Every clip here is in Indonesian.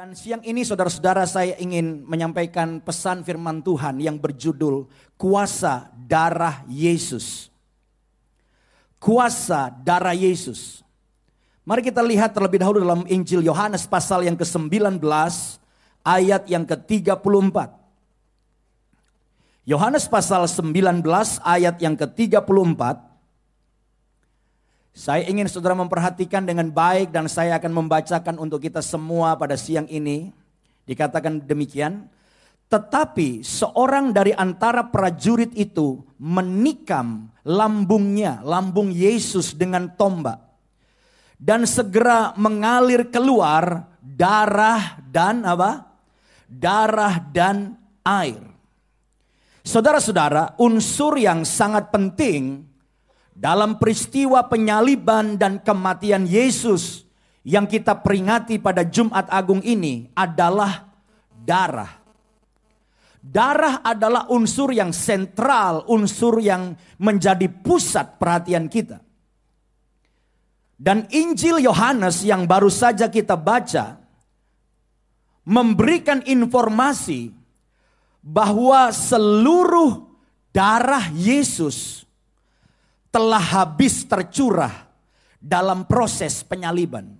Dan siang ini saudara-saudara saya ingin menyampaikan pesan firman Tuhan yang berjudul Kuasa Darah Yesus. Kuasa Darah Yesus. Mari kita lihat terlebih dahulu dalam Injil Yohanes pasal yang ke-19 ayat yang ke-34. Yohanes pasal 19 ayat yang ke-34 saya ingin saudara memperhatikan dengan baik dan saya akan membacakan untuk kita semua pada siang ini. Dikatakan demikian, tetapi seorang dari antara prajurit itu menikam lambungnya, lambung Yesus dengan tombak. Dan segera mengalir keluar darah dan apa? Darah dan air. Saudara-saudara, unsur yang sangat penting dalam peristiwa penyaliban dan kematian Yesus yang kita peringati pada Jumat Agung ini adalah darah. Darah adalah unsur yang sentral, unsur yang menjadi pusat perhatian kita. Dan Injil Yohanes yang baru saja kita baca memberikan informasi bahwa seluruh darah Yesus telah habis tercurah dalam proses penyaliban.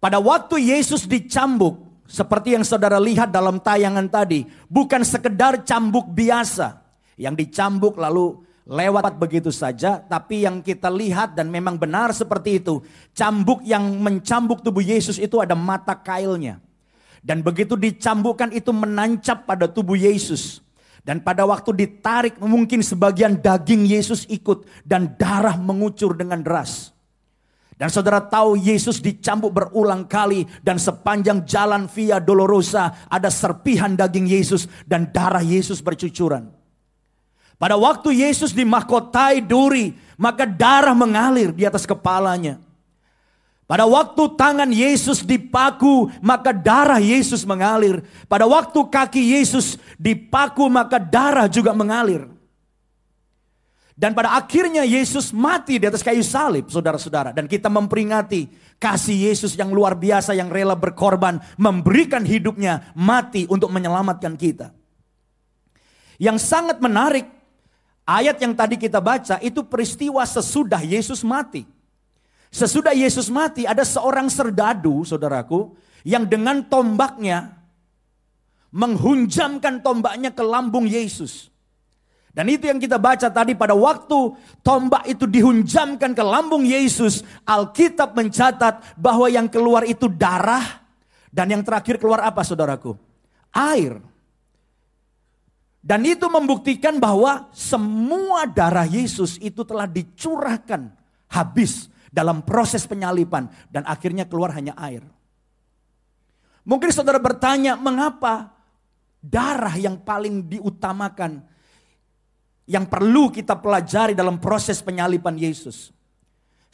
Pada waktu Yesus dicambuk, seperti yang saudara lihat dalam tayangan tadi, bukan sekedar cambuk biasa yang dicambuk lalu lewat begitu saja, tapi yang kita lihat dan memang benar seperti itu, cambuk yang mencambuk tubuh Yesus itu ada mata kailnya. Dan begitu dicambukkan itu menancap pada tubuh Yesus. Dan pada waktu ditarik mungkin sebagian daging Yesus ikut dan darah mengucur dengan deras. Dan saudara tahu Yesus dicambuk berulang kali dan sepanjang jalan Via Dolorosa ada serpihan daging Yesus dan darah Yesus bercucuran. Pada waktu Yesus dimahkotai duri, maka darah mengalir di atas kepalanya. Pada waktu tangan Yesus dipaku, maka darah Yesus mengalir. Pada waktu kaki Yesus dipaku, maka darah juga mengalir. Dan pada akhirnya Yesus mati di atas kayu salib, saudara-saudara. Dan kita memperingati kasih Yesus yang luar biasa yang rela berkorban, memberikan hidupnya mati untuk menyelamatkan kita. Yang sangat menarik, ayat yang tadi kita baca itu peristiwa sesudah Yesus mati. Sesudah Yesus mati ada seorang serdadu, saudaraku, yang dengan tombaknya menghunjamkan tombaknya ke lambung Yesus. Dan itu yang kita baca tadi pada waktu tombak itu dihunjamkan ke lambung Yesus. Alkitab mencatat bahwa yang keluar itu darah. Dan yang terakhir keluar apa saudaraku? Air. Dan itu membuktikan bahwa semua darah Yesus itu telah dicurahkan habis dalam proses penyalipan. Dan akhirnya keluar hanya air. Mungkin saudara bertanya mengapa darah yang paling diutamakan yang perlu kita pelajari dalam proses penyalipan Yesus.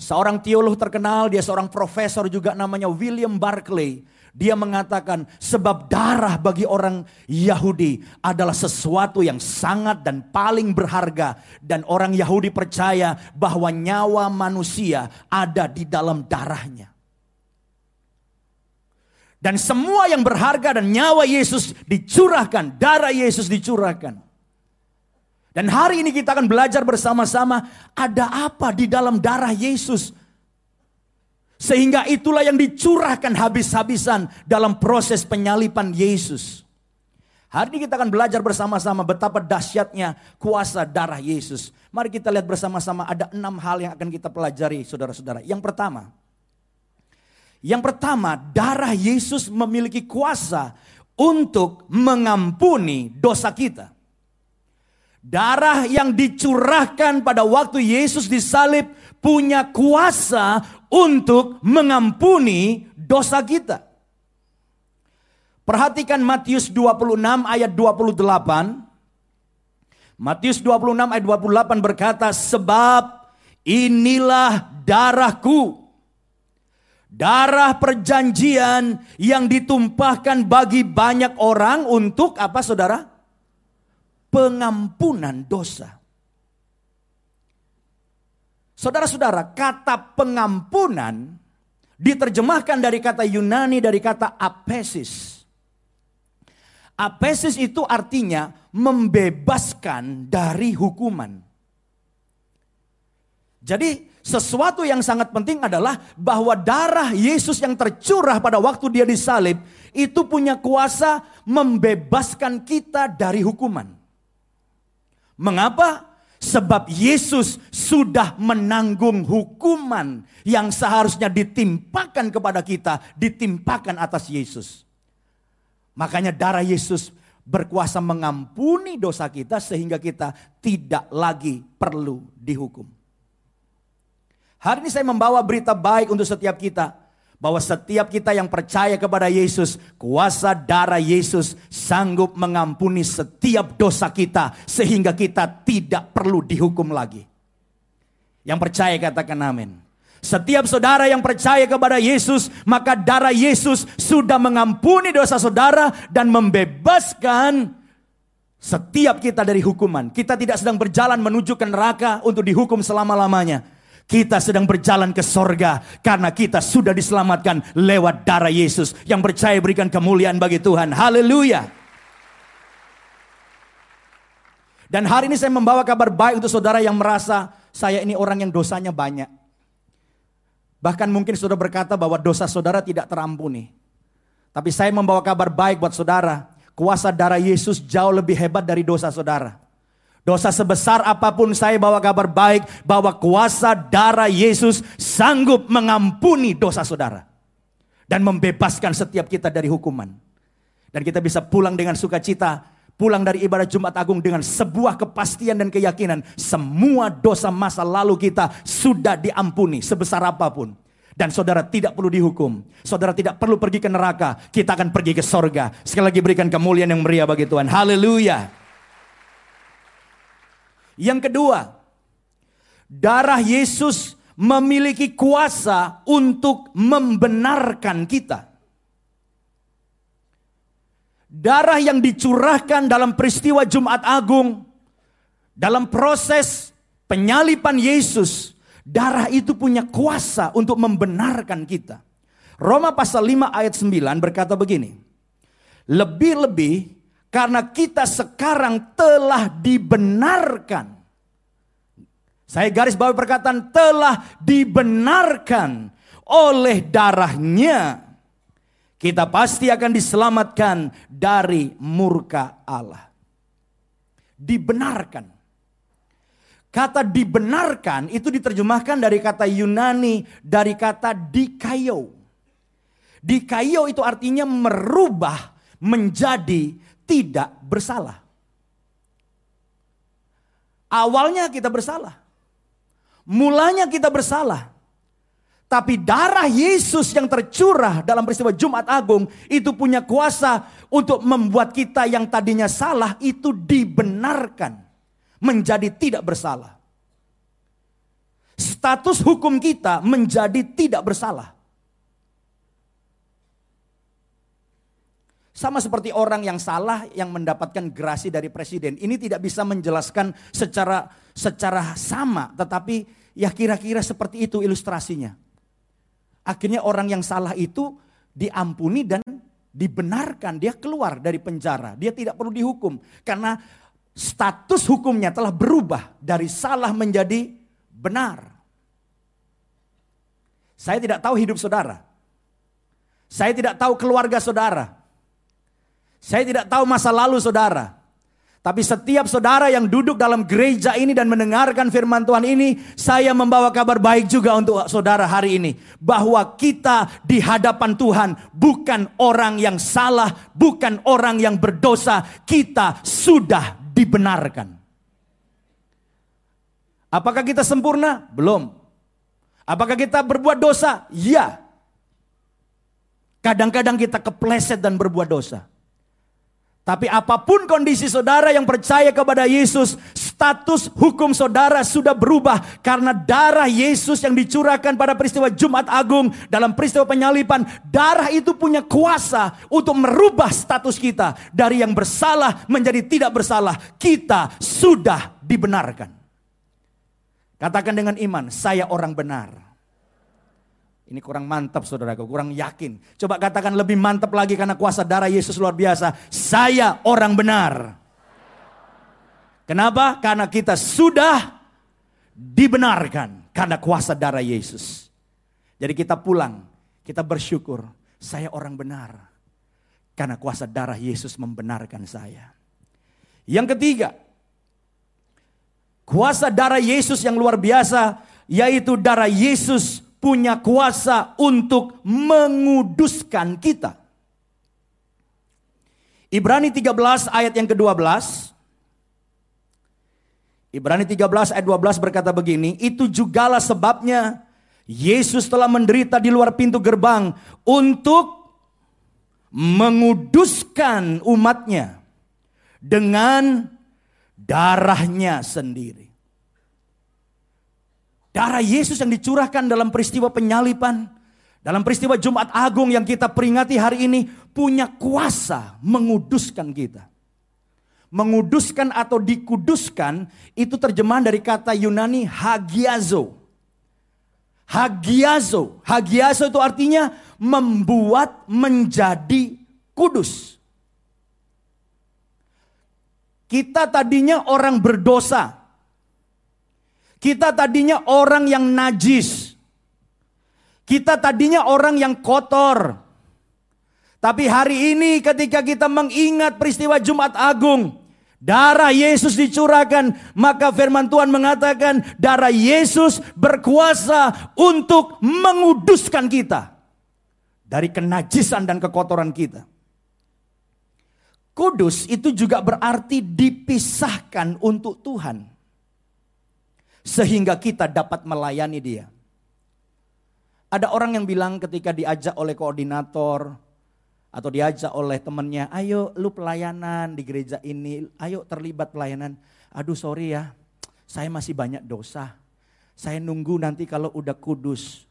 Seorang teolog terkenal, dia seorang profesor juga namanya William Barclay. Dia mengatakan sebab darah bagi orang Yahudi adalah sesuatu yang sangat dan paling berharga. Dan orang Yahudi percaya bahwa nyawa manusia ada di dalam darahnya. Dan semua yang berharga dan nyawa Yesus dicurahkan, darah Yesus dicurahkan. Dan hari ini kita akan belajar bersama-sama ada apa di dalam darah Yesus. Sehingga itulah yang dicurahkan habis-habisan dalam proses penyalipan Yesus. Hari ini kita akan belajar bersama-sama betapa dahsyatnya kuasa darah Yesus. Mari kita lihat bersama-sama ada enam hal yang akan kita pelajari saudara-saudara. Yang pertama, yang pertama darah Yesus memiliki kuasa untuk mengampuni dosa kita. Darah yang dicurahkan pada waktu Yesus disalib punya kuasa untuk mengampuni dosa kita. Perhatikan Matius 26 ayat 28. Matius 26 ayat 28 berkata, Sebab inilah darahku. Darah perjanjian yang ditumpahkan bagi banyak orang untuk apa saudara? Pengampunan dosa. Saudara-saudara, kata pengampunan diterjemahkan dari kata Yunani dari kata apesis. Apesis itu artinya membebaskan dari hukuman. Jadi sesuatu yang sangat penting adalah bahwa darah Yesus yang tercurah pada waktu dia disalib itu punya kuasa membebaskan kita dari hukuman. Mengapa? Sebab Yesus sudah menanggung hukuman yang seharusnya ditimpakan kepada kita, ditimpakan atas Yesus. Makanya darah Yesus berkuasa mengampuni dosa kita sehingga kita tidak lagi perlu dihukum. Hari ini saya membawa berita baik untuk setiap kita bahwa setiap kita yang percaya kepada Yesus, kuasa darah Yesus sanggup mengampuni setiap dosa kita sehingga kita tidak perlu dihukum lagi. Yang percaya katakan amin. Setiap saudara yang percaya kepada Yesus, maka darah Yesus sudah mengampuni dosa saudara dan membebaskan setiap kita dari hukuman. Kita tidak sedang berjalan menuju ke neraka untuk dihukum selama-lamanya kita sedang berjalan ke sorga karena kita sudah diselamatkan lewat darah Yesus. Yang percaya berikan kemuliaan bagi Tuhan. Haleluya. Dan hari ini saya membawa kabar baik untuk saudara yang merasa saya ini orang yang dosanya banyak. Bahkan mungkin saudara berkata bahwa dosa saudara tidak terampuni. Tapi saya membawa kabar baik buat saudara. Kuasa darah Yesus jauh lebih hebat dari dosa saudara. Dosa sebesar apa pun saya bawa kabar baik bahwa kuasa darah Yesus sanggup mengampuni dosa saudara. Dan membebaskan setiap kita dari hukuman. Dan kita bisa pulang dengan sukacita pulang dari ibadah Jumat Agung dengan sebuah kepastian dan keyakinan semua dosa masa lalu kita sudah diampuni sebesar apa pun. Dan saudara tidak perlu dihukum. Saudara tidak perlu pergi ke neraka. Kita akan pergi ke sorga. Sekali lagi berikan kemuliaan yang meriah bagi Tuhan. Haleluya. Yang kedua, darah Yesus memiliki kuasa untuk membenarkan kita. Darah yang dicurahkan dalam peristiwa Jumat Agung, dalam proses penyalipan Yesus, darah itu punya kuasa untuk membenarkan kita. Roma pasal 5 ayat 9 berkata begini. Lebih-lebih karena kita sekarang telah dibenarkan. Saya garis bawah perkataan telah dibenarkan oleh darahnya kita pasti akan diselamatkan dari murka Allah. Dibenarkan. Kata dibenarkan itu diterjemahkan dari kata Yunani dari kata dikayo. Dikayo itu artinya merubah menjadi tidak bersalah. Awalnya kita bersalah. Mulanya kita bersalah. Tapi darah Yesus yang tercurah dalam peristiwa Jumat Agung itu punya kuasa untuk membuat kita yang tadinya salah itu dibenarkan menjadi tidak bersalah. Status hukum kita menjadi tidak bersalah. Sama seperti orang yang salah yang mendapatkan gerasi dari presiden. Ini tidak bisa menjelaskan secara secara sama, tetapi ya kira-kira seperti itu ilustrasinya. Akhirnya orang yang salah itu diampuni dan dibenarkan. Dia keluar dari penjara. Dia tidak perlu dihukum. Karena status hukumnya telah berubah dari salah menjadi benar. Saya tidak tahu hidup saudara. Saya tidak tahu keluarga saudara. Saya tidak tahu masa lalu saudara. Tapi setiap saudara yang duduk dalam gereja ini dan mendengarkan firman Tuhan ini, saya membawa kabar baik juga untuk saudara hari ini. Bahwa kita di hadapan Tuhan bukan orang yang salah, bukan orang yang berdosa. Kita sudah dibenarkan. Apakah kita sempurna? Belum. Apakah kita berbuat dosa? Ya. Kadang-kadang kita kepleset dan berbuat dosa. Tapi apa pun kondisi saudara yang percaya kepada Yesus, status hukum saudara sudah berubah karena darah Yesus yang dicurahkan pada peristiwa Jumat Agung dalam peristiwa penyalipan. Darah itu punya kuasa untuk merubah status kita dari yang bersalah menjadi tidak bersalah. Kita sudah dibenarkan. Katakan dengan iman, saya orang benar. Ini kurang mantap saudaraku, kurang yakin. Coba katakan lebih mantap lagi karena kuasa darah Yesus luar biasa. Saya orang benar. Kenapa? Karena kita sudah dibenarkan karena kuasa darah Yesus. Jadi kita pulang, kita bersyukur. Saya orang benar. Karena kuasa darah Yesus membenarkan saya. Yang ketiga, kuasa darah Yesus yang luar biasa, yaitu darah Yesus punya kuasa untuk menguduskan kita. Ibrani 13 ayat yang ke-12. Ibrani 13 ayat 12 berkata begini, itu jugalah sebabnya Yesus telah menderita di luar pintu gerbang untuk menguduskan umatnya dengan darahnya sendiri. Darah Yesus yang dicurahkan dalam peristiwa penyalipan, dalam peristiwa Jumat Agung yang kita peringati hari ini punya kuasa menguduskan kita. Menguduskan atau dikuduskan itu terjemahan dari kata Yunani hagiazo. Hagiazo. Hagiazo itu artinya membuat menjadi kudus. Kita tadinya orang berdosa, kita tadinya orang yang najis. Kita tadinya orang yang kotor. Tapi hari ini ketika kita mengingat peristiwa Jumat Agung, darah Yesus dicurahkan, maka firman Tuhan mengatakan darah Yesus berkuasa untuk menguduskan kita dari kenajisan dan kekotoran kita. Kudus itu juga berarti dipisahkan untuk Tuhan. Sehingga kita dapat melayani dia. Ada orang yang bilang ketika diajak oleh koordinator, atau diajak oleh temannya, ayo lu pelayanan di gereja ini, ayo terlibat pelayanan. Aduh sorry ya, saya masih banyak dosa. Saya nunggu nanti kalau udah kudus,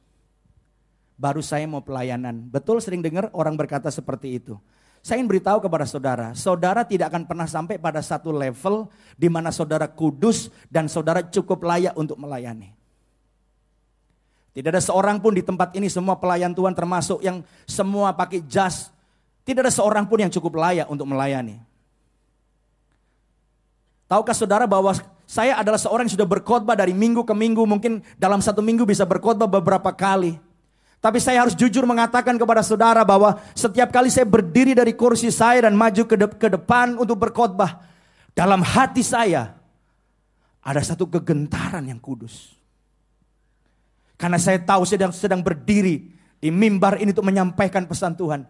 baru saya mau pelayanan. Betul sering dengar orang berkata seperti itu. Saya ingin beritahu kepada saudara, saudara tidak akan pernah sampai pada satu level di mana saudara kudus dan saudara cukup layak untuk melayani. Tidak ada seorang pun di tempat ini semua pelayan Tuhan termasuk yang semua pakai jas tidak ada seorang pun yang cukup layak untuk melayani. Tahukah saudara bahwa saya adalah seorang yang sudah berkhotbah dari minggu ke minggu, mungkin dalam satu minggu bisa berkhotbah beberapa kali. Tapi saya harus jujur mengatakan kepada saudara bahwa setiap kali saya berdiri dari kursi saya dan maju ke, de ke depan untuk berkhotbah, dalam hati saya ada satu kegentaran yang kudus. Karena saya tahu sedang sedang berdiri di mimbar ini untuk menyampaikan pesan Tuhan.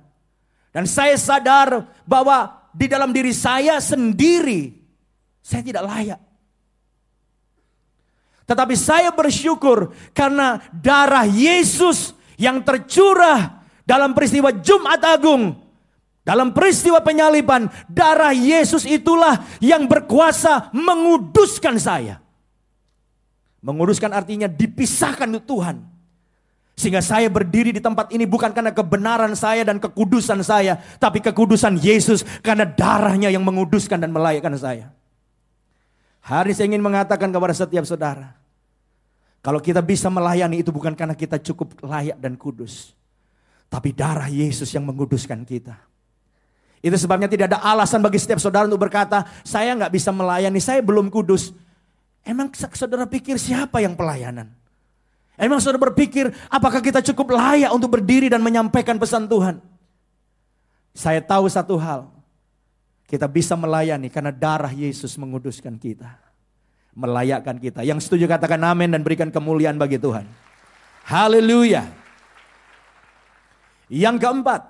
Dan saya sadar bahwa di dalam diri saya sendiri, saya tidak layak. Tetapi saya bersyukur karena darah Yesus yang tercurah dalam peristiwa Jumat Agung. Dalam peristiwa penyaliban, darah Yesus itulah yang berkuasa menguduskan saya. Menguduskan artinya dipisahkan untuk Tuhan. Sehingga saya berdiri di tempat ini bukan karena kebenaran saya dan kekudusan saya. Tapi kekudusan Yesus karena darahnya yang menguduskan dan melayakkan saya. Hari saya ingin mengatakan kepada setiap saudara. Kalau kita bisa melayani itu bukan karena kita cukup layak dan kudus. Tapi darah Yesus yang menguduskan kita. Itu sebabnya tidak ada alasan bagi setiap saudara untuk berkata, saya nggak bisa melayani, saya belum kudus. Emang saudara pikir siapa yang pelayanan? Emang saudara berpikir apakah kita cukup layak untuk berdiri dan menyampaikan pesan Tuhan? Saya tahu satu hal. Kita bisa melayani karena darah Yesus menguduskan kita. Melayakkan kita. Yang setuju katakan amin dan berikan kemuliaan bagi Tuhan. Haleluya. Yang keempat.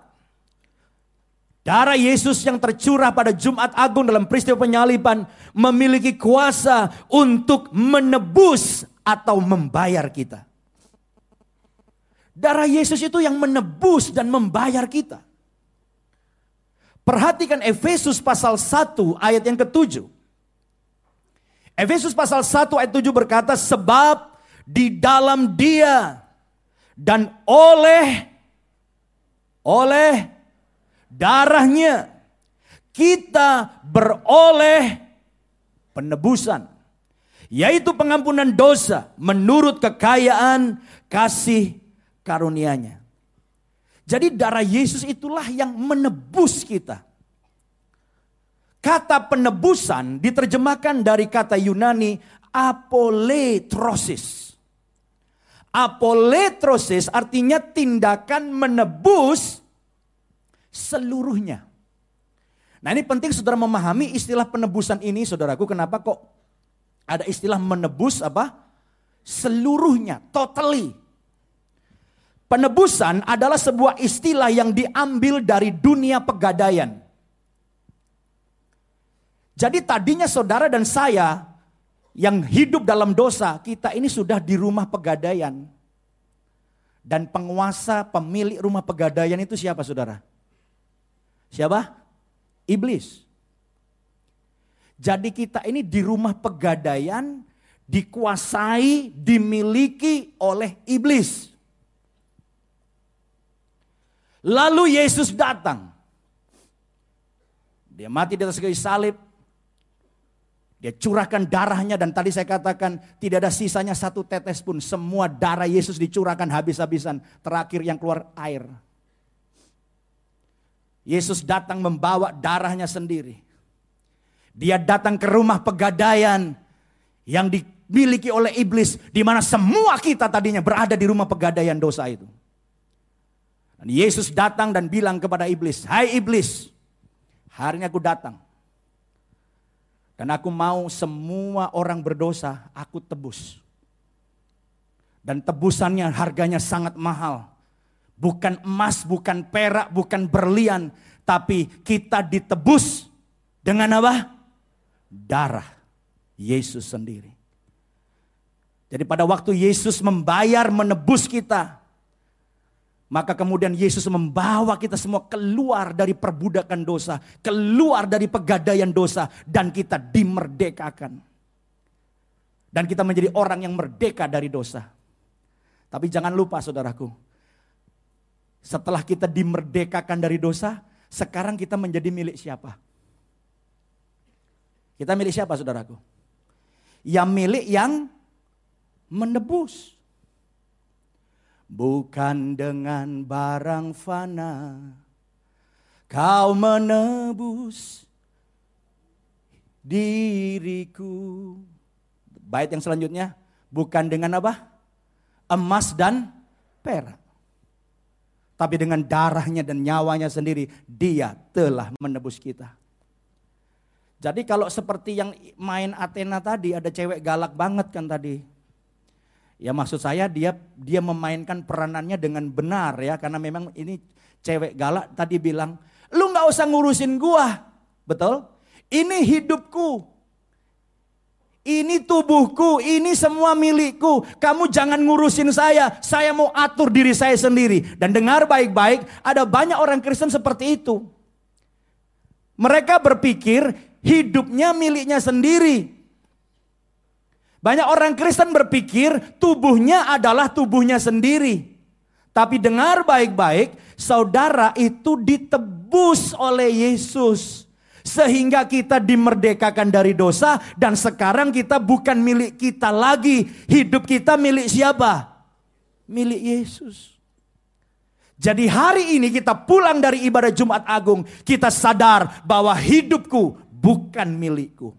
Darah Yesus yang tercurah pada Jumat Agung dalam peristiwa penyaliban memiliki kuasa untuk menebus atau membayar kita. Darah Yesus itu yang menebus dan membayar kita. Perhatikan Efesus pasal 1 ayat yang ketujuh. Efesus pasal 1 ayat 7 berkata, sebab di dalam dia dan oleh oleh darahnya kita beroleh penebusan yaitu pengampunan dosa menurut kekayaan kasih karunia-Nya. Jadi darah Yesus itulah yang menebus kita. Kata penebusan diterjemahkan dari kata Yunani apoletrosis. Apoletrosis artinya tindakan menebus seluruhnya. Nah ini penting saudara memahami istilah penebusan ini saudaraku. Kenapa kok ada istilah menebus apa? Seluruhnya, totally. Penebusan adalah sebuah istilah yang diambil dari dunia pegadaian. Jadi tadinya saudara dan saya yang hidup dalam dosa, kita ini sudah di rumah pegadaian. Dan penguasa pemilik rumah pegadaian itu siapa saudara? Siapa? Iblis. Jadi kita ini di rumah pegadaian dikuasai, dimiliki oleh iblis. Lalu Yesus datang. Dia mati di atas kayu salib. Dia curahkan darahnya dan tadi saya katakan tidak ada sisanya satu tetes pun. Semua darah Yesus dicurahkan habis-habisan. Terakhir yang keluar air. Yesus datang membawa darahnya sendiri. Dia datang ke rumah pegadaian yang dimiliki oleh iblis. Di mana semua kita tadinya berada di rumah pegadaian dosa itu. Dan Yesus datang dan bilang kepada iblis, "Hai iblis, hari ini aku datang. Dan aku mau semua orang berdosa aku tebus." Dan tebusannya harganya sangat mahal. Bukan emas, bukan perak, bukan berlian, tapi kita ditebus dengan apa? Darah Yesus sendiri. Jadi pada waktu Yesus membayar menebus kita, maka kemudian Yesus membawa kita semua keluar dari perbudakan dosa, keluar dari pegadaian dosa, dan kita dimerdekakan. Dan kita menjadi orang yang merdeka dari dosa. Tapi jangan lupa saudaraku. Setelah kita dimerdekakan dari dosa, sekarang kita menjadi milik siapa? Kita milik siapa saudaraku? Yang milik yang menebus. Bukan dengan barang fana kau menebus diriku. Bait yang selanjutnya, bukan dengan apa? emas dan perak. Tapi dengan darahnya dan nyawanya sendiri, dia telah menebus kita. Jadi kalau seperti yang main Athena tadi, ada cewek galak banget kan tadi. Ya maksud saya dia dia memainkan peranannya dengan benar ya, karena memang ini cewek galak tadi bilang, lu nggak usah ngurusin gua, betul? Ini hidupku, ini tubuhku, ini semua milikku. Kamu jangan ngurusin saya. Saya mau atur diri saya sendiri. Dan dengar baik-baik, ada banyak orang Kristen seperti itu. Mereka berpikir hidupnya miliknya sendiri. Banyak orang Kristen berpikir tubuhnya adalah tubuhnya sendiri. Tapi dengar baik-baik, saudara itu ditebus oleh Yesus. Sehingga kita dimerdekakan dari dosa dan sekarang kita bukan milik kita lagi. Hidup kita milik siapa? Milik Yesus. Jadi hari ini kita pulang dari ibadah Jumat Agung, kita sadar bahwa hidupku bukan milikku.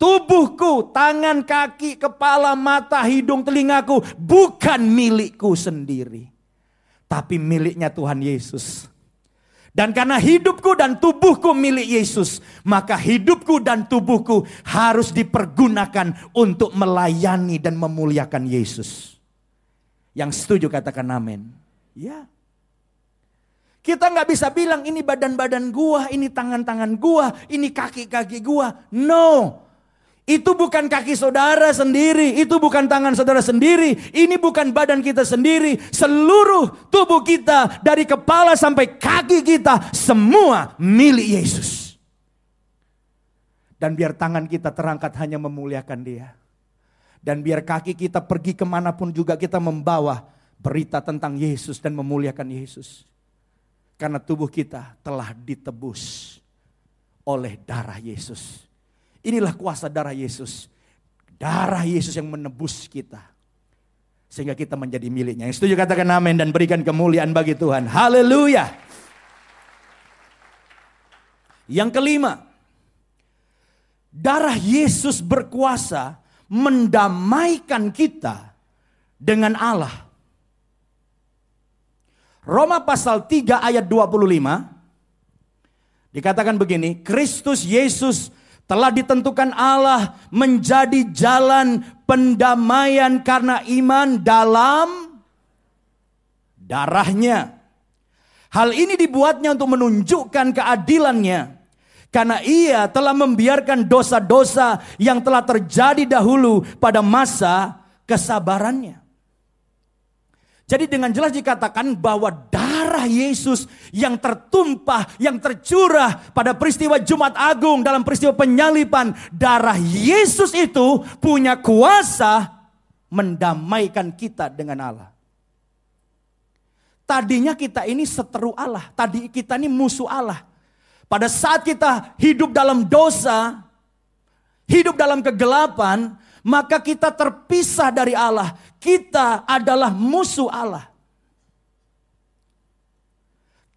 Tubuhku, tangan, kaki, kepala, mata, hidung, telingaku bukan milikku sendiri. Tapi miliknya Tuhan Yesus. Dan karena hidupku dan tubuhku milik Yesus, maka hidupku dan tubuhku harus dipergunakan untuk melayani dan memuliakan Yesus. Yang setuju katakan amin. Ya. Kita nggak bisa bilang ini badan-badan gua, ini tangan-tangan gua, ini kaki-kaki gua. No. Itu bukan kaki saudara sendiri, itu bukan tangan saudara sendiri, ini bukan badan kita sendiri. Seluruh tubuh kita dari kepala sampai kaki kita semua milik Yesus. Dan biar tangan kita terangkat hanya memuliakan dia. Dan biar kaki kita pergi ke mana pun juga kita membawa berita tentang Yesus dan memuliakan Yesus. Karena tubuh kita telah ditebus oleh darah Yesus. Inilah kuasa darah Yesus. Darah Yesus yang menebus kita. Sehingga kita menjadi miliknya. Yang setuju katakan amin dan berikan kemuliaan bagi Tuhan. Haleluya. Yang kelima. Darah Yesus berkuasa mendamaikan kita dengan Allah. Roma pasal 3 ayat 25 dikatakan begini, Kristus Yesus telah ditentukan Allah menjadi jalan pendamaian karena iman dalam darahnya. Hal ini dibuatnya untuk menunjukkan keadilannya. Karena ia telah membiarkan dosa-dosa yang telah terjadi dahulu pada masa kesabarannya. Jadi dengan jelas dikatakan bahwa darah Yesus yang tertumpah, yang tercurah pada peristiwa Jumat Agung dalam peristiwa penyalipan. Darah Yesus itu punya kuasa mendamaikan kita dengan Allah. Tadinya kita ini seteru Allah, tadi kita ini musuh Allah. Pada saat kita hidup dalam dosa, hidup dalam kegelapan, maka kita terpisah dari Allah. Kita adalah musuh Allah.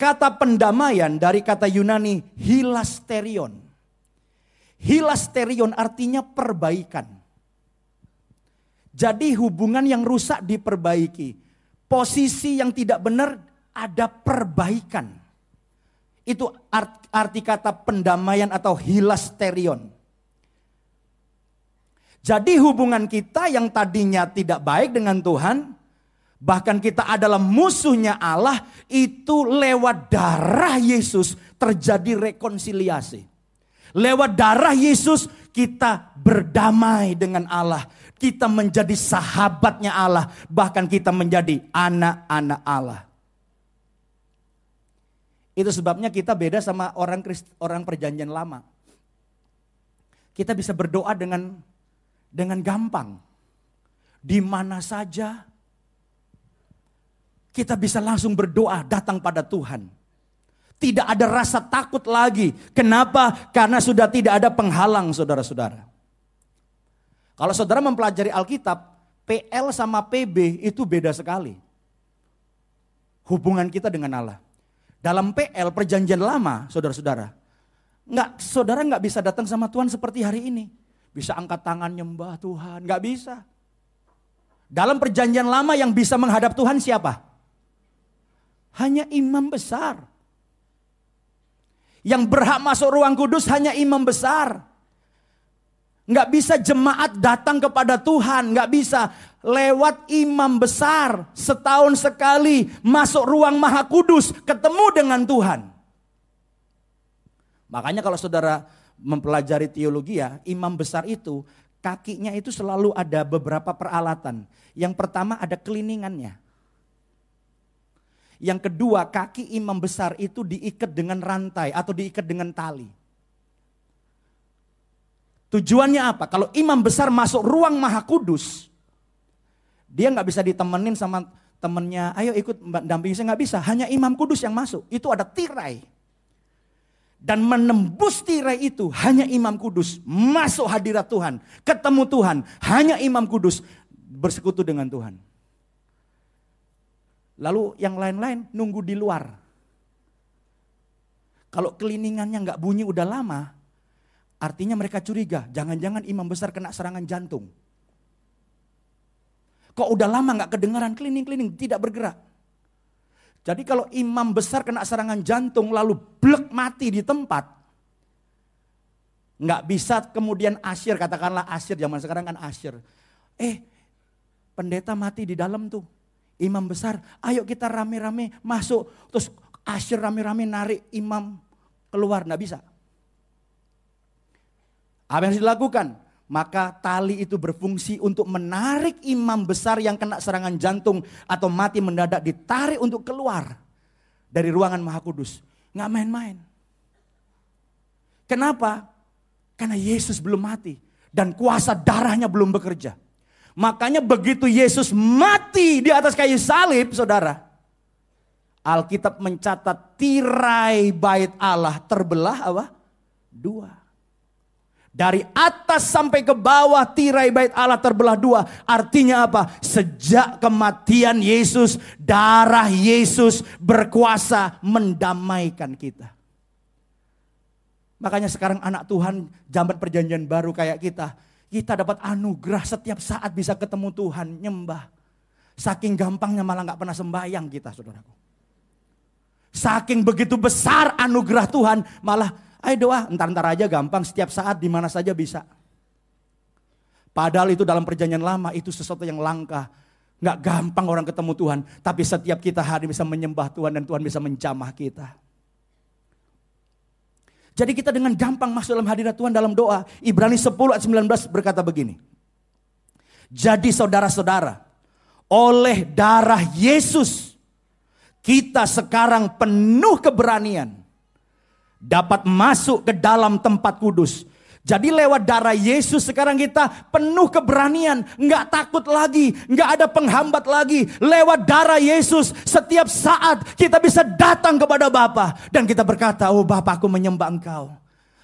Kata pendamaian dari kata Yunani hilasterion. Hilasterion artinya perbaikan. Jadi hubungan yang rusak diperbaiki. Posisi yang tidak benar ada perbaikan. Itu arti kata pendamaian atau hilasterion. Jadi hubungan kita yang tadinya tidak baik dengan Tuhan, bahkan kita adalah musuhnya Allah, itu lewat darah Yesus terjadi rekonsiliasi. Lewat darah Yesus kita berdamai dengan Allah. Kita menjadi sahabatnya Allah, bahkan kita menjadi anak-anak Allah. Itu sebabnya kita beda sama orang orang perjanjian lama. Kita bisa berdoa dengan dengan gampang. Di mana saja kita bisa langsung berdoa datang pada Tuhan. Tidak ada rasa takut lagi. Kenapa? Karena sudah tidak ada penghalang saudara-saudara. Kalau saudara mempelajari Alkitab, PL sama PB itu beda sekali. Hubungan kita dengan Allah. Dalam PL perjanjian lama, saudara-saudara, nggak saudara nggak bisa datang sama Tuhan seperti hari ini bisa angkat tangan nyembah Tuhan. Gak bisa. Dalam perjanjian lama yang bisa menghadap Tuhan siapa? Hanya imam besar. Yang berhak masuk ruang kudus hanya imam besar. Nggak bisa jemaat datang kepada Tuhan, nggak bisa lewat imam besar setahun sekali masuk ruang maha kudus ketemu dengan Tuhan. Makanya kalau saudara mempelajari teologi ya, imam besar itu kakinya itu selalu ada beberapa peralatan. Yang pertama ada keliningannya. Yang kedua, kaki imam besar itu diikat dengan rantai atau diikat dengan tali. Tujuannya apa? Kalau imam besar masuk ruang maha kudus, dia nggak bisa ditemenin sama temennya, ayo ikut dampingi saya nggak bisa. Hanya imam kudus yang masuk. Itu ada tirai. Dan menembus tirai itu hanya imam kudus. Masuk hadirat Tuhan. Ketemu Tuhan. Hanya imam kudus bersekutu dengan Tuhan. Lalu yang lain-lain nunggu di luar. Kalau keliningannya nggak bunyi udah lama, artinya mereka curiga. Jangan-jangan imam besar kena serangan jantung. Kok udah lama nggak kedengaran kelining-kelining tidak bergerak. Jadi kalau imam besar kena serangan jantung lalu blek mati di tempat. Nggak bisa kemudian asyir, katakanlah asyir, zaman sekarang kan asyir. Eh, pendeta mati di dalam tuh. Imam besar, ayo kita rame-rame masuk. Terus asyir rame-rame narik imam keluar, nggak bisa. Apa yang harus dilakukan? maka tali itu berfungsi untuk menarik imam besar yang kena serangan jantung atau mati mendadak ditarik untuk keluar dari ruangan Maha Kudus. Nggak main-main. Kenapa? Karena Yesus belum mati dan kuasa darahnya belum bekerja. Makanya begitu Yesus mati di atas kayu salib, saudara. Alkitab mencatat tirai bait Allah terbelah apa? Dua. Dari atas sampai ke bawah tirai bait Allah terbelah dua. Artinya apa? Sejak kematian Yesus, darah Yesus berkuasa mendamaikan kita. Makanya sekarang anak Tuhan zaman perjanjian baru kayak kita. Kita dapat anugerah setiap saat bisa ketemu Tuhan, nyembah. Saking gampangnya malah gak pernah sembahyang kita saudaraku. Saking begitu besar anugerah Tuhan malah Ayo doa, entar-entar aja gampang, setiap saat di mana saja bisa. Padahal itu dalam perjanjian lama itu sesuatu yang langka. Nggak gampang orang ketemu Tuhan. Tapi setiap kita hari bisa menyembah Tuhan dan Tuhan bisa menjamah kita. Jadi kita dengan gampang masuk dalam hadirat Tuhan dalam doa. Ibrani 10 ayat 19 berkata begini. Jadi saudara-saudara, oleh darah Yesus, kita sekarang penuh keberanian dapat masuk ke dalam tempat kudus. Jadi lewat darah Yesus sekarang kita penuh keberanian. Nggak takut lagi. Nggak ada penghambat lagi. Lewat darah Yesus setiap saat kita bisa datang kepada Bapa Dan kita berkata, oh Bapa aku menyembah engkau.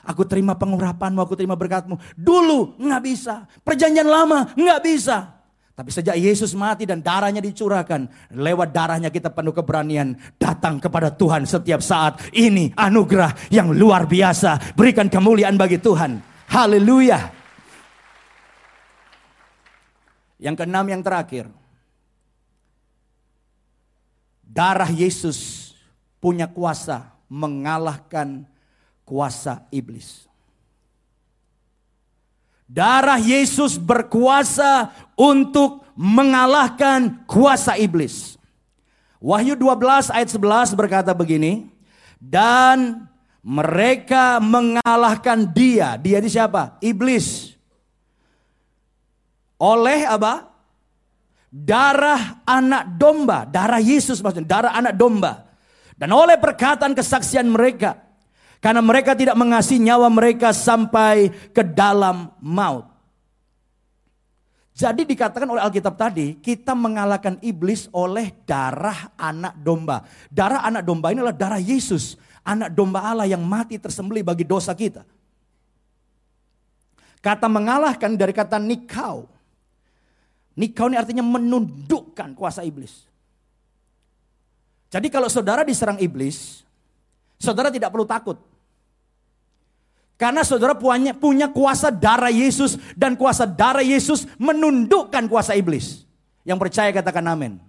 Aku terima pengurapanmu, aku terima berkatmu. Dulu nggak bisa. Perjanjian lama nggak bisa. Tapi sejak Yesus mati dan darahnya dicurahkan, lewat darahnya kita penuh keberanian datang kepada Tuhan setiap saat. Ini anugerah yang luar biasa. Berikan kemuliaan bagi Tuhan. Haleluya. Yang keenam yang terakhir. darah Yesus punya kuasa mengalahkan kuasa iblis. Darah Yesus berkuasa untuk mengalahkan kuasa iblis. Wahyu 12 ayat 11 berkata begini, dan mereka mengalahkan dia. Dia ini siapa? Iblis. Oleh apa? Darah anak domba, darah Yesus maksudnya, darah anak domba. Dan oleh perkataan kesaksian mereka, karena mereka tidak mengasihi nyawa mereka sampai ke dalam maut. Jadi dikatakan oleh Alkitab tadi, kita mengalahkan iblis oleh darah anak domba. Darah anak domba ini adalah darah Yesus. Anak domba Allah yang mati tersembelih bagi dosa kita. Kata mengalahkan dari kata nikau. Nikau ini artinya menundukkan kuasa iblis. Jadi kalau saudara diserang iblis, saudara tidak perlu takut. Karena saudara punya, punya kuasa darah Yesus dan kuasa darah Yesus menundukkan kuasa iblis. Yang percaya katakan amin.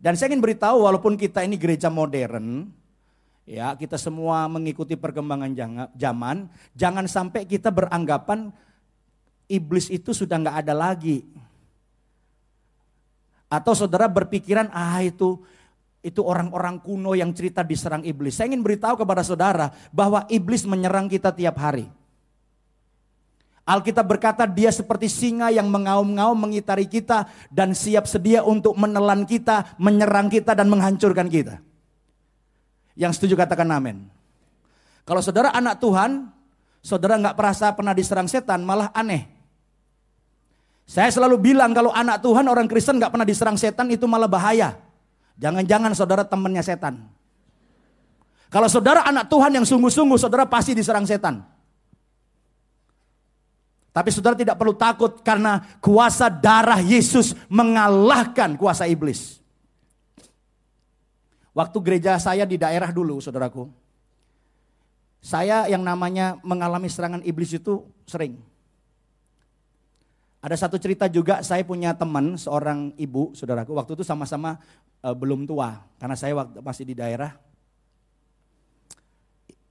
Dan saya ingin beritahu walaupun kita ini gereja modern, ya kita semua mengikuti perkembangan zaman, jangan sampai kita beranggapan iblis itu sudah nggak ada lagi. Atau saudara berpikiran ah itu itu orang-orang kuno yang cerita diserang iblis. Saya ingin beritahu kepada saudara bahwa iblis menyerang kita tiap hari. Alkitab berkata dia seperti singa yang mengaum-ngaum mengitari kita dan siap sedia untuk menelan kita, menyerang kita dan menghancurkan kita. Yang setuju katakan amin. Kalau saudara anak Tuhan, saudara nggak perasa pernah diserang setan, malah aneh. Saya selalu bilang kalau anak Tuhan orang Kristen nggak pernah diserang setan itu malah bahaya. Jangan-jangan saudara temannya setan. Kalau saudara anak Tuhan yang sungguh-sungguh, saudara pasti diserang setan. Tapi saudara tidak perlu takut karena kuasa darah Yesus mengalahkan kuasa iblis. Waktu gereja saya di daerah dulu, saudaraku. Saya yang namanya mengalami serangan iblis itu sering. Ada satu cerita juga saya punya teman seorang ibu saudaraku waktu itu sama-sama e, belum tua karena saya waktu masih di daerah.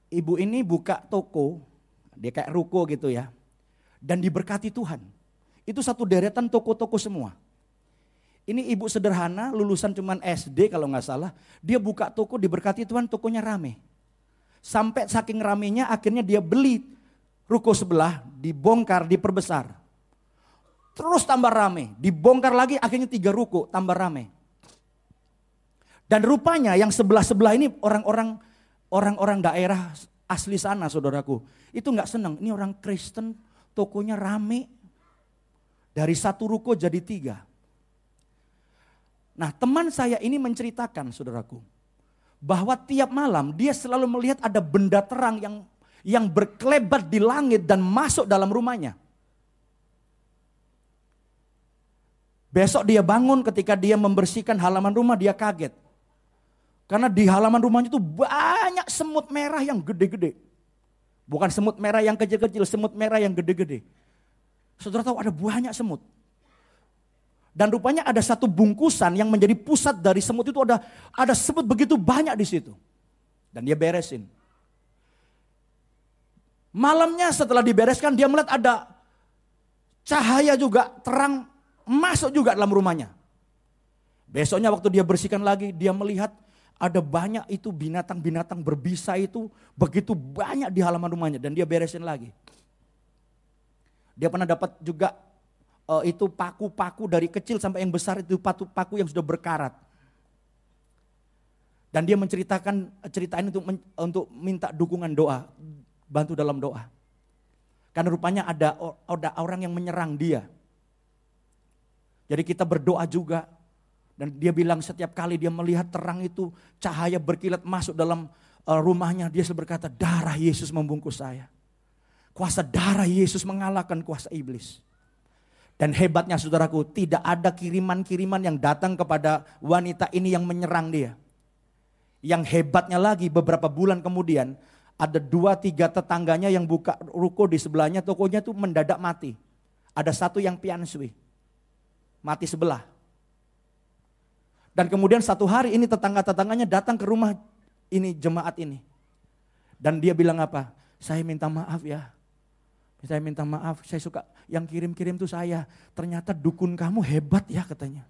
Ibu ini buka toko, dia kayak ruko gitu ya. Dan diberkati Tuhan. Itu satu deretan toko-toko semua. Ini ibu sederhana, lulusan cuman SD kalau nggak salah. Dia buka toko, diberkati Tuhan, tokonya rame. Sampai saking ramenya akhirnya dia beli ruko sebelah, dibongkar, diperbesar Terus tambah rame. Dibongkar lagi akhirnya tiga ruko tambah rame. Dan rupanya yang sebelah-sebelah ini orang-orang orang-orang daerah asli sana saudaraku. Itu nggak senang. Ini orang Kristen tokonya rame. Dari satu ruko jadi tiga. Nah teman saya ini menceritakan saudaraku. Bahwa tiap malam dia selalu melihat ada benda terang yang yang berkelebat di langit dan masuk dalam rumahnya. Besok dia bangun ketika dia membersihkan halaman rumah dia kaget. Karena di halaman rumahnya itu banyak semut merah yang gede-gede. Bukan semut merah yang kecil-kecil, semut merah yang gede-gede. Saudara tahu ada banyak semut. Dan rupanya ada satu bungkusan yang menjadi pusat dari semut itu ada ada semut begitu banyak di situ. Dan dia beresin. Malamnya setelah dibereskan dia melihat ada cahaya juga terang masuk juga dalam rumahnya. Besoknya waktu dia bersihkan lagi, dia melihat ada banyak itu binatang-binatang berbisa itu begitu banyak di halaman rumahnya dan dia beresin lagi. Dia pernah dapat juga uh, itu paku-paku dari kecil sampai yang besar itu paku-paku yang sudah berkarat. Dan dia menceritakan ceritain untuk untuk minta dukungan doa, bantu dalam doa. Karena rupanya ada ada orang yang menyerang dia. Jadi kita berdoa juga. Dan dia bilang setiap kali dia melihat terang itu, cahaya berkilat masuk dalam uh, rumahnya, dia berkata, darah Yesus membungkus saya. Kuasa darah Yesus mengalahkan kuasa iblis. Dan hebatnya saudaraku, tidak ada kiriman-kiriman yang datang kepada wanita ini yang menyerang dia. Yang hebatnya lagi beberapa bulan kemudian, ada dua tiga tetangganya yang buka ruko di sebelahnya, tokonya tuh mendadak mati. Ada satu yang piansui mati sebelah. Dan kemudian satu hari ini tetangga-tetangganya datang ke rumah ini jemaat ini. Dan dia bilang apa? Saya minta maaf ya. Saya minta maaf, saya suka yang kirim-kirim tuh saya. Ternyata dukun kamu hebat ya katanya.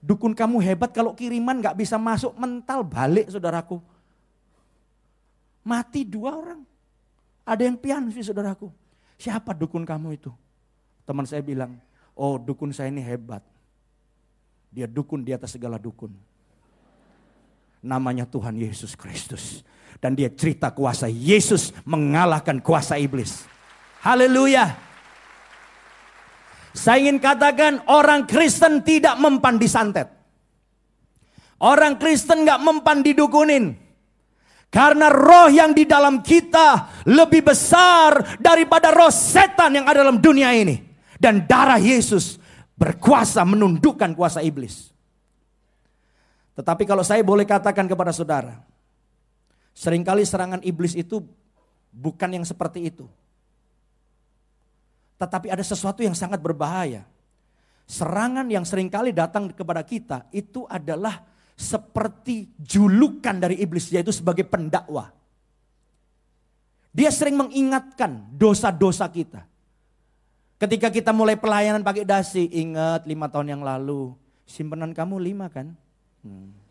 Dukun kamu hebat kalau kiriman gak bisa masuk mental balik saudaraku. Mati dua orang. Ada yang pian sih saudaraku. Siapa dukun kamu itu? Teman saya bilang, oh dukun saya ini hebat. Dia dukun di atas segala dukun. Namanya Tuhan Yesus Kristus. Dan dia cerita kuasa Yesus mengalahkan kuasa iblis. Haleluya. Saya ingin katakan orang Kristen tidak mempan disantet. Orang Kristen nggak mempan didukunin. Karena roh yang di dalam kita lebih besar daripada roh setan yang ada dalam dunia ini. Dan darah Yesus berkuasa menundukkan kuasa iblis. Tetapi kalau saya boleh katakan kepada saudara. Seringkali serangan iblis itu bukan yang seperti itu. Tetapi ada sesuatu yang sangat berbahaya. Serangan yang sering kali datang kepada kita itu adalah seperti julukan dari iblis yaitu sebagai pendakwa. Dia sering mengingatkan dosa-dosa kita. Ketika kita mulai pelayanan pakai dasi, ingat lima tahun yang lalu, simpanan kamu lima kan? Hmm.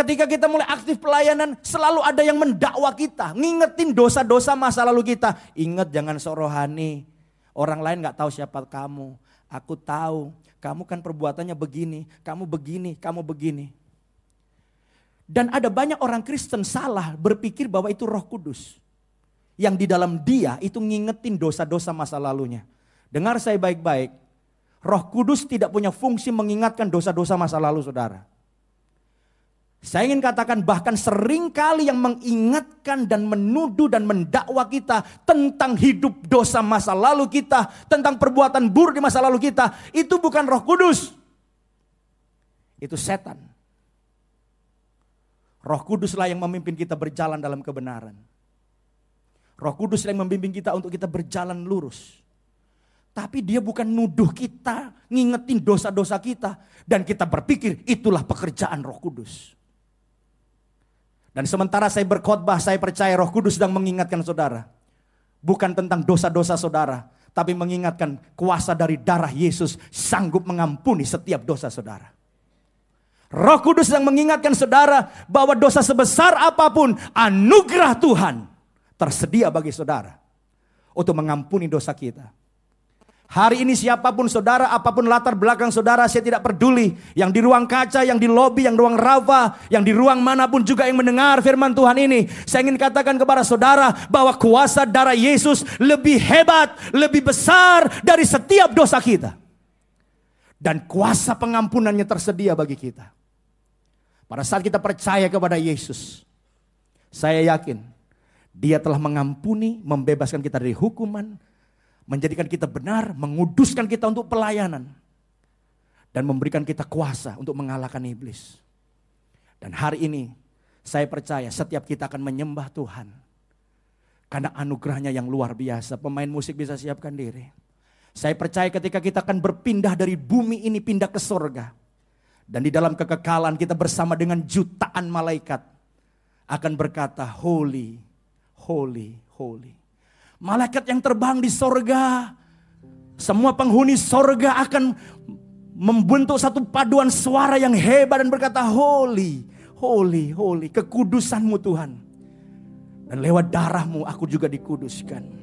Ketika kita mulai aktif pelayanan, selalu ada yang mendakwa kita, ngingetin dosa-dosa masa lalu kita. Ingat jangan sok rohani. Orang lain nggak tahu siapa kamu. Aku tahu, kamu kan perbuatannya begini, kamu begini, kamu begini. Dan ada banyak orang Kristen salah berpikir bahwa itu Roh Kudus. Yang di dalam dia itu ngingetin dosa-dosa masa lalunya. Dengar saya baik-baik. Roh Kudus tidak punya fungsi mengingatkan dosa-dosa masa lalu saudara. Saya ingin katakan bahkan sering kali yang mengingatkan dan menuduh dan mendakwa kita tentang hidup dosa masa lalu kita, tentang perbuatan buruk di masa lalu kita, itu bukan Roh Kudus. Itu setan. Roh Kuduslah yang memimpin kita berjalan dalam kebenaran. Roh Kudus yang membimbing kita untuk kita berjalan lurus. Tapi dia bukan nuduh kita, ngingetin dosa-dosa kita. Dan kita berpikir itulah pekerjaan roh kudus. Dan sementara saya berkhotbah, saya percaya Roh Kudus sedang mengingatkan saudara. Bukan tentang dosa-dosa saudara, tapi mengingatkan kuasa dari darah Yesus sanggup mengampuni setiap dosa saudara. Roh Kudus sedang mengingatkan saudara bahwa dosa sebesar apa pun anugerah Tuhan tersedia bagi saudara untuk mengampuni dosa kita. Hari ini siapa pun saudara, apa pun latar belakang saudara, saya tidak peduli. Yang di ruang kaca, yang di lobi, yang di ruang rafa, yang di ruang mana pun juga yang mendengar firman Tuhan ini. Saya ingin katakan kepada saudara bahwa kuasa darah Yesus lebih hebat, lebih besar dari setiap dosa kita. Dan kuasa pengampunannya tersedia bagi kita. Pada saat kita percaya kepada Yesus, saya yakin dia telah mengampuni, membebaskan kita dari hukuman, menjadikan kita benar, menguduskan kita untuk pelayanan, dan memberikan kita kuasa untuk mengalahkan iblis. Dan hari ini saya percaya setiap kita akan menyembah Tuhan. Karena anugerahnya yang luar biasa. Pemain musik bisa siapkan diri. Saya percaya ketika kita akan berpindah dari bumi ini pindah ke sorga. Dan di dalam kekekalan kita bersama dengan jutaan malaikat. Akan berkata holy, holy, holy. Malaikat yang terbang di sorga. Semua penghuni sorga akan membentuk satu paduan suara yang hebat dan berkata holy, holy, holy. Kekudusanmu Tuhan. Dan lewat darahmu aku juga dikuduskan.